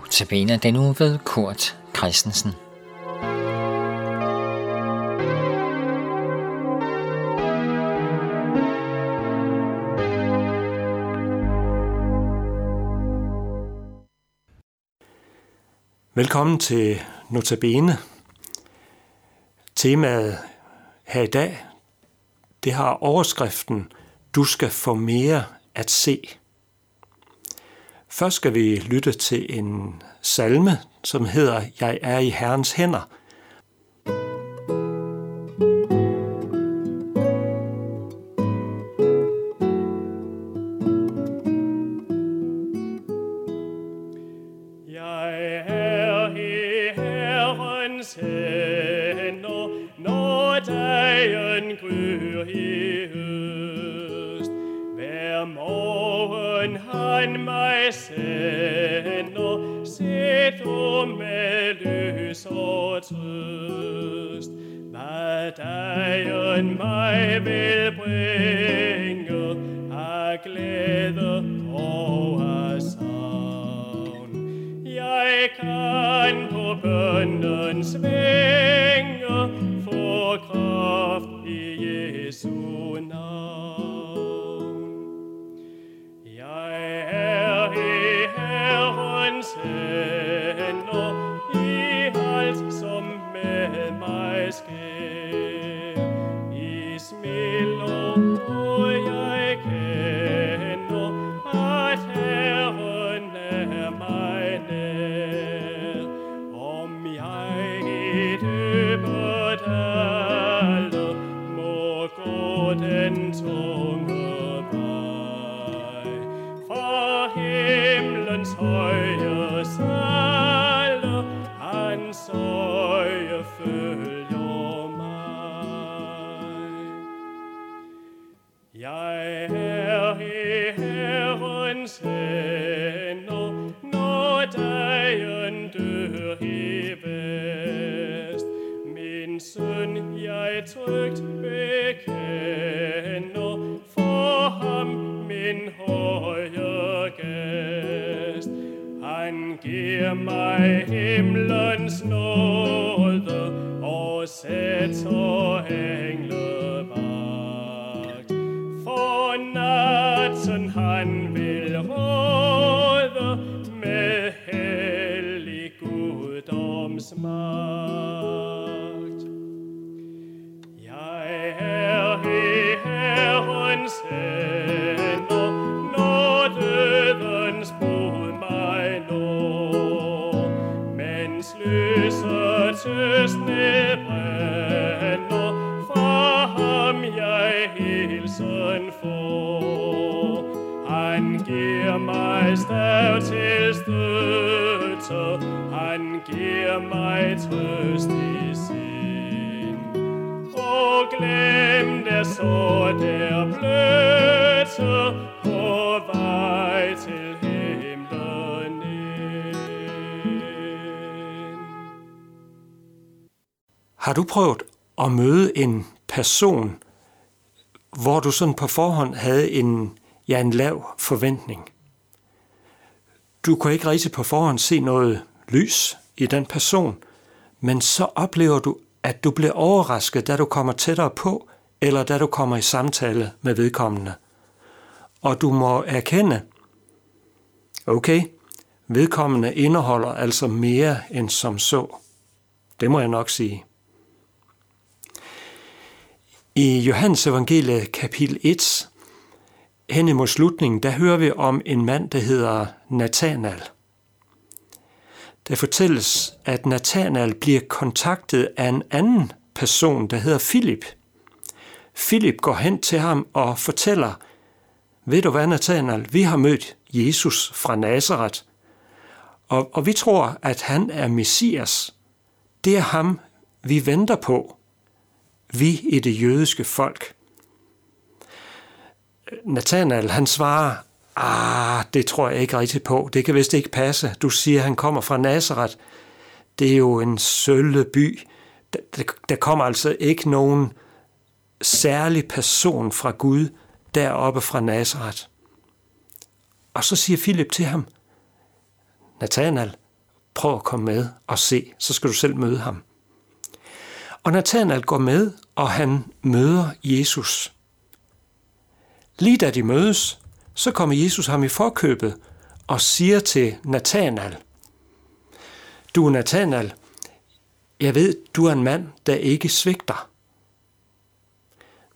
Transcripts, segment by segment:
Notabene den uge ved Kurt Christensen. Velkommen til Notabene. Temaet her i dag, det har overskriften Du skal få mere at se. Først skal vi lytte til en salme, som hedder Jeg er i Herrens hænder. Morgen han mig sender, se du med lys og trøst. Hvad dagen mig vil bringe, Jeg er i Herrens hænder, når dagen dør i vest. Min søn, jeg trygt bekender, for ham min høje gæst. Han giver mig himlens nåde og sætter englen Lysets lyset brænder, fra ham jeg hilsen får. Han giver mig stav til støtte, han giver mig trøst i sind. Og glem det så der blød, Har du prøvet at møde en person, hvor du sådan på forhånd havde en, ja, en lav forventning? Du kunne ikke rigtig på forhånd se noget lys i den person, men så oplever du, at du bliver overrasket, da du kommer tættere på, eller da du kommer i samtale med vedkommende. Og du må erkende, okay, vedkommende indeholder altså mere end som så. Det må jeg nok sige. I Johannes evangelie kapitel 1, hen imod slutningen, der hører vi om en mand, der hedder Nathanael. Der fortælles, at Nathanael bliver kontaktet af en anden person, der hedder Philip. Philip går hen til ham og fortæller, ved du hvad, Nathanael, vi har mødt Jesus fra Nazareth, og, og vi tror, at han er Messias. Det er ham, vi venter på. Vi i det jødiske folk. Nathanael, han svarer, ah, det tror jeg ikke rigtigt på. Det kan vist ikke passe. Du siger, han kommer fra Nazareth. Det er jo en sølle by. Der, der kommer altså ikke nogen særlig person fra Gud deroppe fra Nazareth. Og så siger Philip til ham, Nathanael, prøv at komme med og se, så skal du selv møde ham. Og Nathanael går med, og han møder Jesus. Lige da de mødes, så kommer Jesus ham i forkøbet og siger til Nathanael, Du Nathanael, jeg ved, du er en mand, der ikke svigter.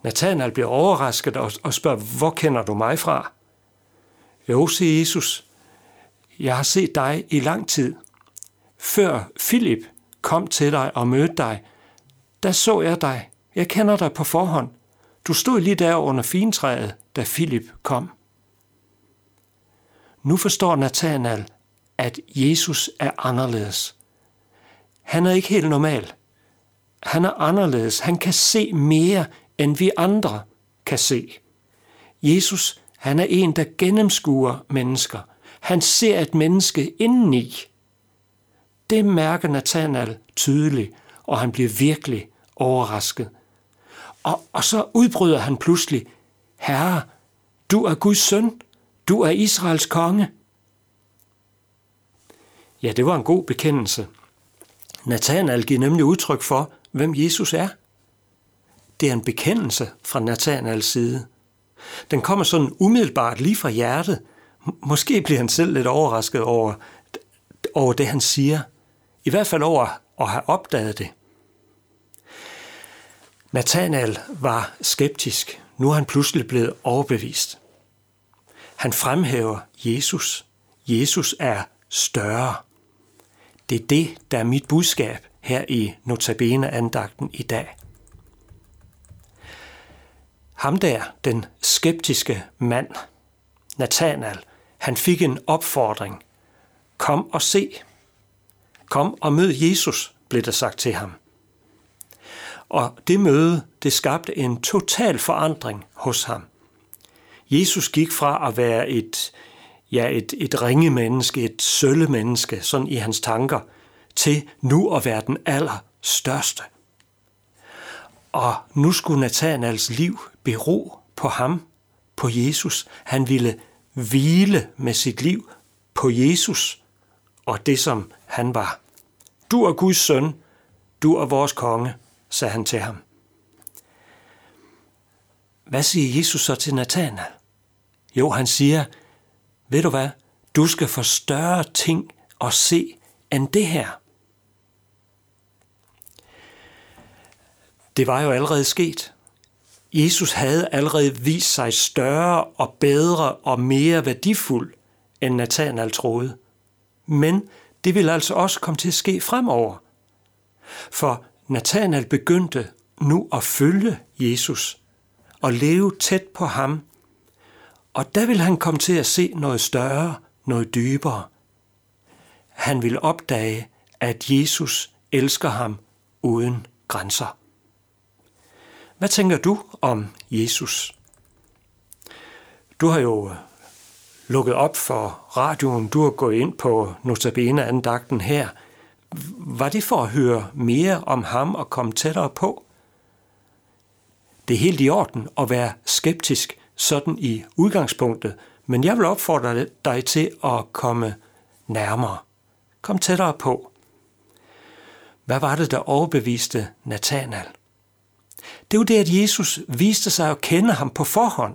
Nathanael bliver overrasket og spørger, hvor kender du mig fra? Jo, siger Jesus, jeg har set dig i lang tid. Før Filip kom til dig og mødte dig, der så jeg dig. Jeg kender dig på forhånd. Du stod lige der under fintræet, da Filip kom. Nu forstår Nathanael, at Jesus er anderledes. Han er ikke helt normal. Han er anderledes. Han kan se mere, end vi andre kan se. Jesus, han er en, der gennemskuer mennesker. Han ser et menneske indeni. Det mærker Nathanael tydeligt, og han bliver virkelig overrasket. Og, og så udbryder han pludselig, Herre, du er Guds søn, du er Israels konge. Ja, det var en god bekendelse. Nathanael giver nemlig udtryk for, hvem Jesus er. Det er en bekendelse fra Nathanaels side. Den kommer sådan umiddelbart lige fra hjertet. Måske bliver han selv lidt overrasket over, over det, han siger. I hvert fald over at have opdaget det. Nathanael var skeptisk. Nu er han pludselig blevet overbevist. Han fremhæver Jesus. Jesus er større. Det er det, der er mit budskab her i Notabene-andagten i dag. Ham der, den skeptiske mand, Nathanael, han fik en opfordring. Kom og se. Kom og mød Jesus, blev der sagt til ham. Og det møde, det skabte en total forandring hos ham. Jesus gik fra at være et, ja, et, et ringe menneske, et sølle menneske, sådan i hans tanker, til nu at være den allerstørste. Og nu skulle Nathanaels liv bero på ham, på Jesus. Han ville hvile med sit liv på Jesus og det, som han var. Du er Guds søn, du er vores konge, sagde han til ham. Hvad siger Jesus så til Nathanael? Jo, han siger, ved du hvad, du skal få større ting at se end det her. Det var jo allerede sket. Jesus havde allerede vist sig større og bedre og mere værdifuld, end Nathanael troede. Men det vil altså også komme til at ske fremover. For Nathanael begyndte nu at følge Jesus og leve tæt på ham. Og der vil han komme til at se noget større, noget dybere. Han vil opdage, at Jesus elsker ham uden grænser. Hvad tænker du om Jesus? Du har jo øh, lukket op for radioen, du har gået ind på Notabene-andagten her. Var det for at høre mere om ham og komme tættere på? Det er helt i orden at være skeptisk sådan i udgangspunktet, men jeg vil opfordre dig til at komme nærmere. Kom tættere på. Hvad var det, der overbeviste Nathanael? Det var det, at Jesus viste sig at kende ham på forhånd.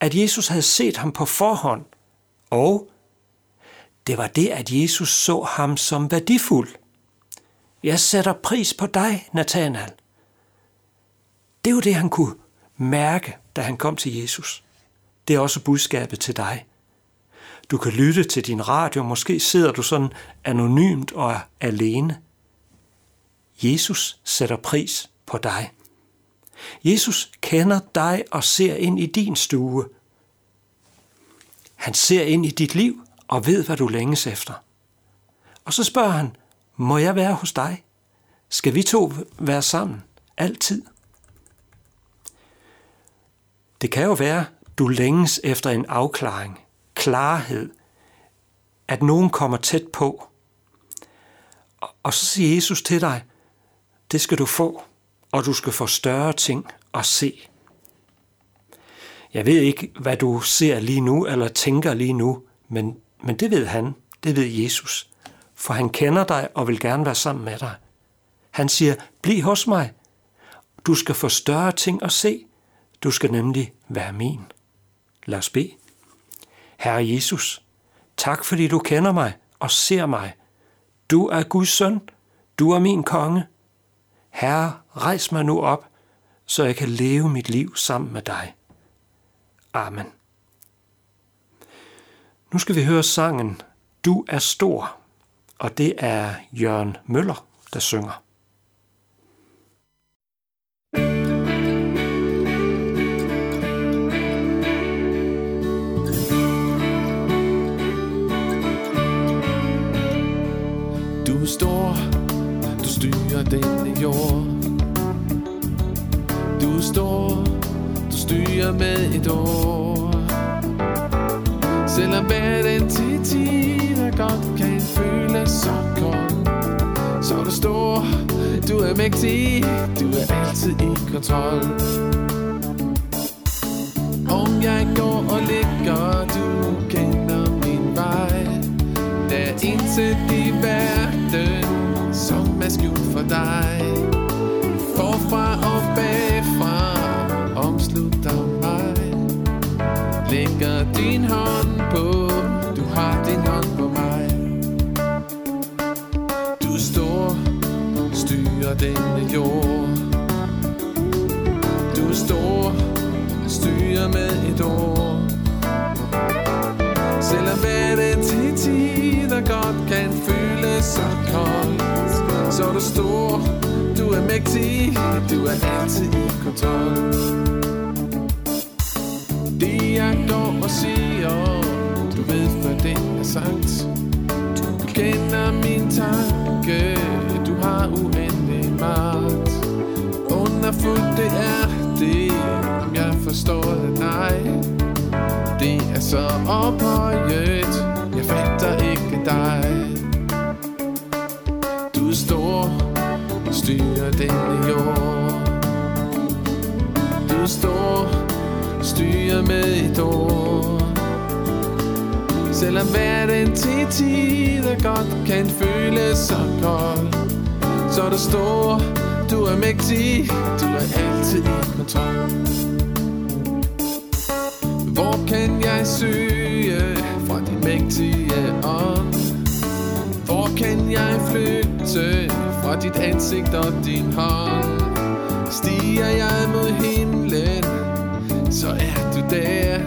At Jesus havde set ham på forhånd. Og det var det, at Jesus så ham som værdifuld. Jeg sætter pris på dig, Nathanael. Det var det, han kunne mærke, da han kom til Jesus. Det er også budskabet til dig. Du kan lytte til din radio, måske sidder du sådan anonymt og er alene. Jesus sætter pris på dig. Jesus kender dig og ser ind i din stue. Han ser ind i dit liv og ved, hvad du længes efter. Og så spørger han, må jeg være hos dig? Skal vi to være sammen? Altid? Det kan jo være, du længes efter en afklaring, klarhed, at nogen kommer tæt på. Og så siger Jesus til dig, det skal du få og du skal få større ting at se. Jeg ved ikke, hvad du ser lige nu eller tænker lige nu, men, men det ved han, det ved Jesus. for han kender dig og vil gerne være sammen med dig. Han siger, bliv hos mig. Du skal få større ting at se. Du skal nemlig være min. Lad os bede. Herre Jesus, tak fordi du kender mig og ser mig. Du er Guds søn. Du er min konge. Herre, rejs mig nu op, så jeg kan leve mit liv sammen med dig. Amen. Nu skal vi høre sangen Du er stor, og det er Jørgen Møller, der synger. Du er stor, du styrer denne jord. Du er stor, du styrer med et år. Selvom hverdagen til tider godt kan føles så kold, så er du stor, du er mægtig, du er altid i kontrol. Om jeg går og ligger, du kender min vej. Der er intet i verden, som er skjult for dig. Så kold Så er du stor, du er mægtig, du er altid i kontrol. Det jeg går og siger, du ved hvad det er sagt Du kender min tanke, du har uendelig magt. Underfuldt det er det, om jeg forstår det, nej. Det er så ophøjet med med et ord Selvom hverdagen til tider godt kan føles så kold Så er du stor Du er mægtig Du er altid i kontrol hvor kan jeg søge fra din mægtige ånd? Hvor kan jeg flygte fra dit ansigt og din hånd? Stiger jeg mod himlen, så er der.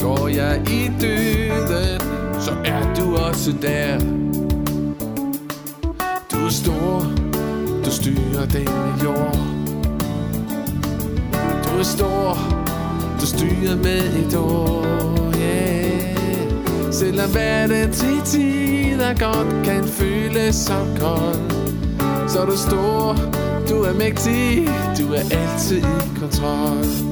Går jeg i døden, så er du også der. Du er stor, du styrer denne jord. Du er stor, du styrer med et år, yeah. Selvom verden til tider godt kan føles så kold Så er du stor, du er mægtig, du er altid i kontrol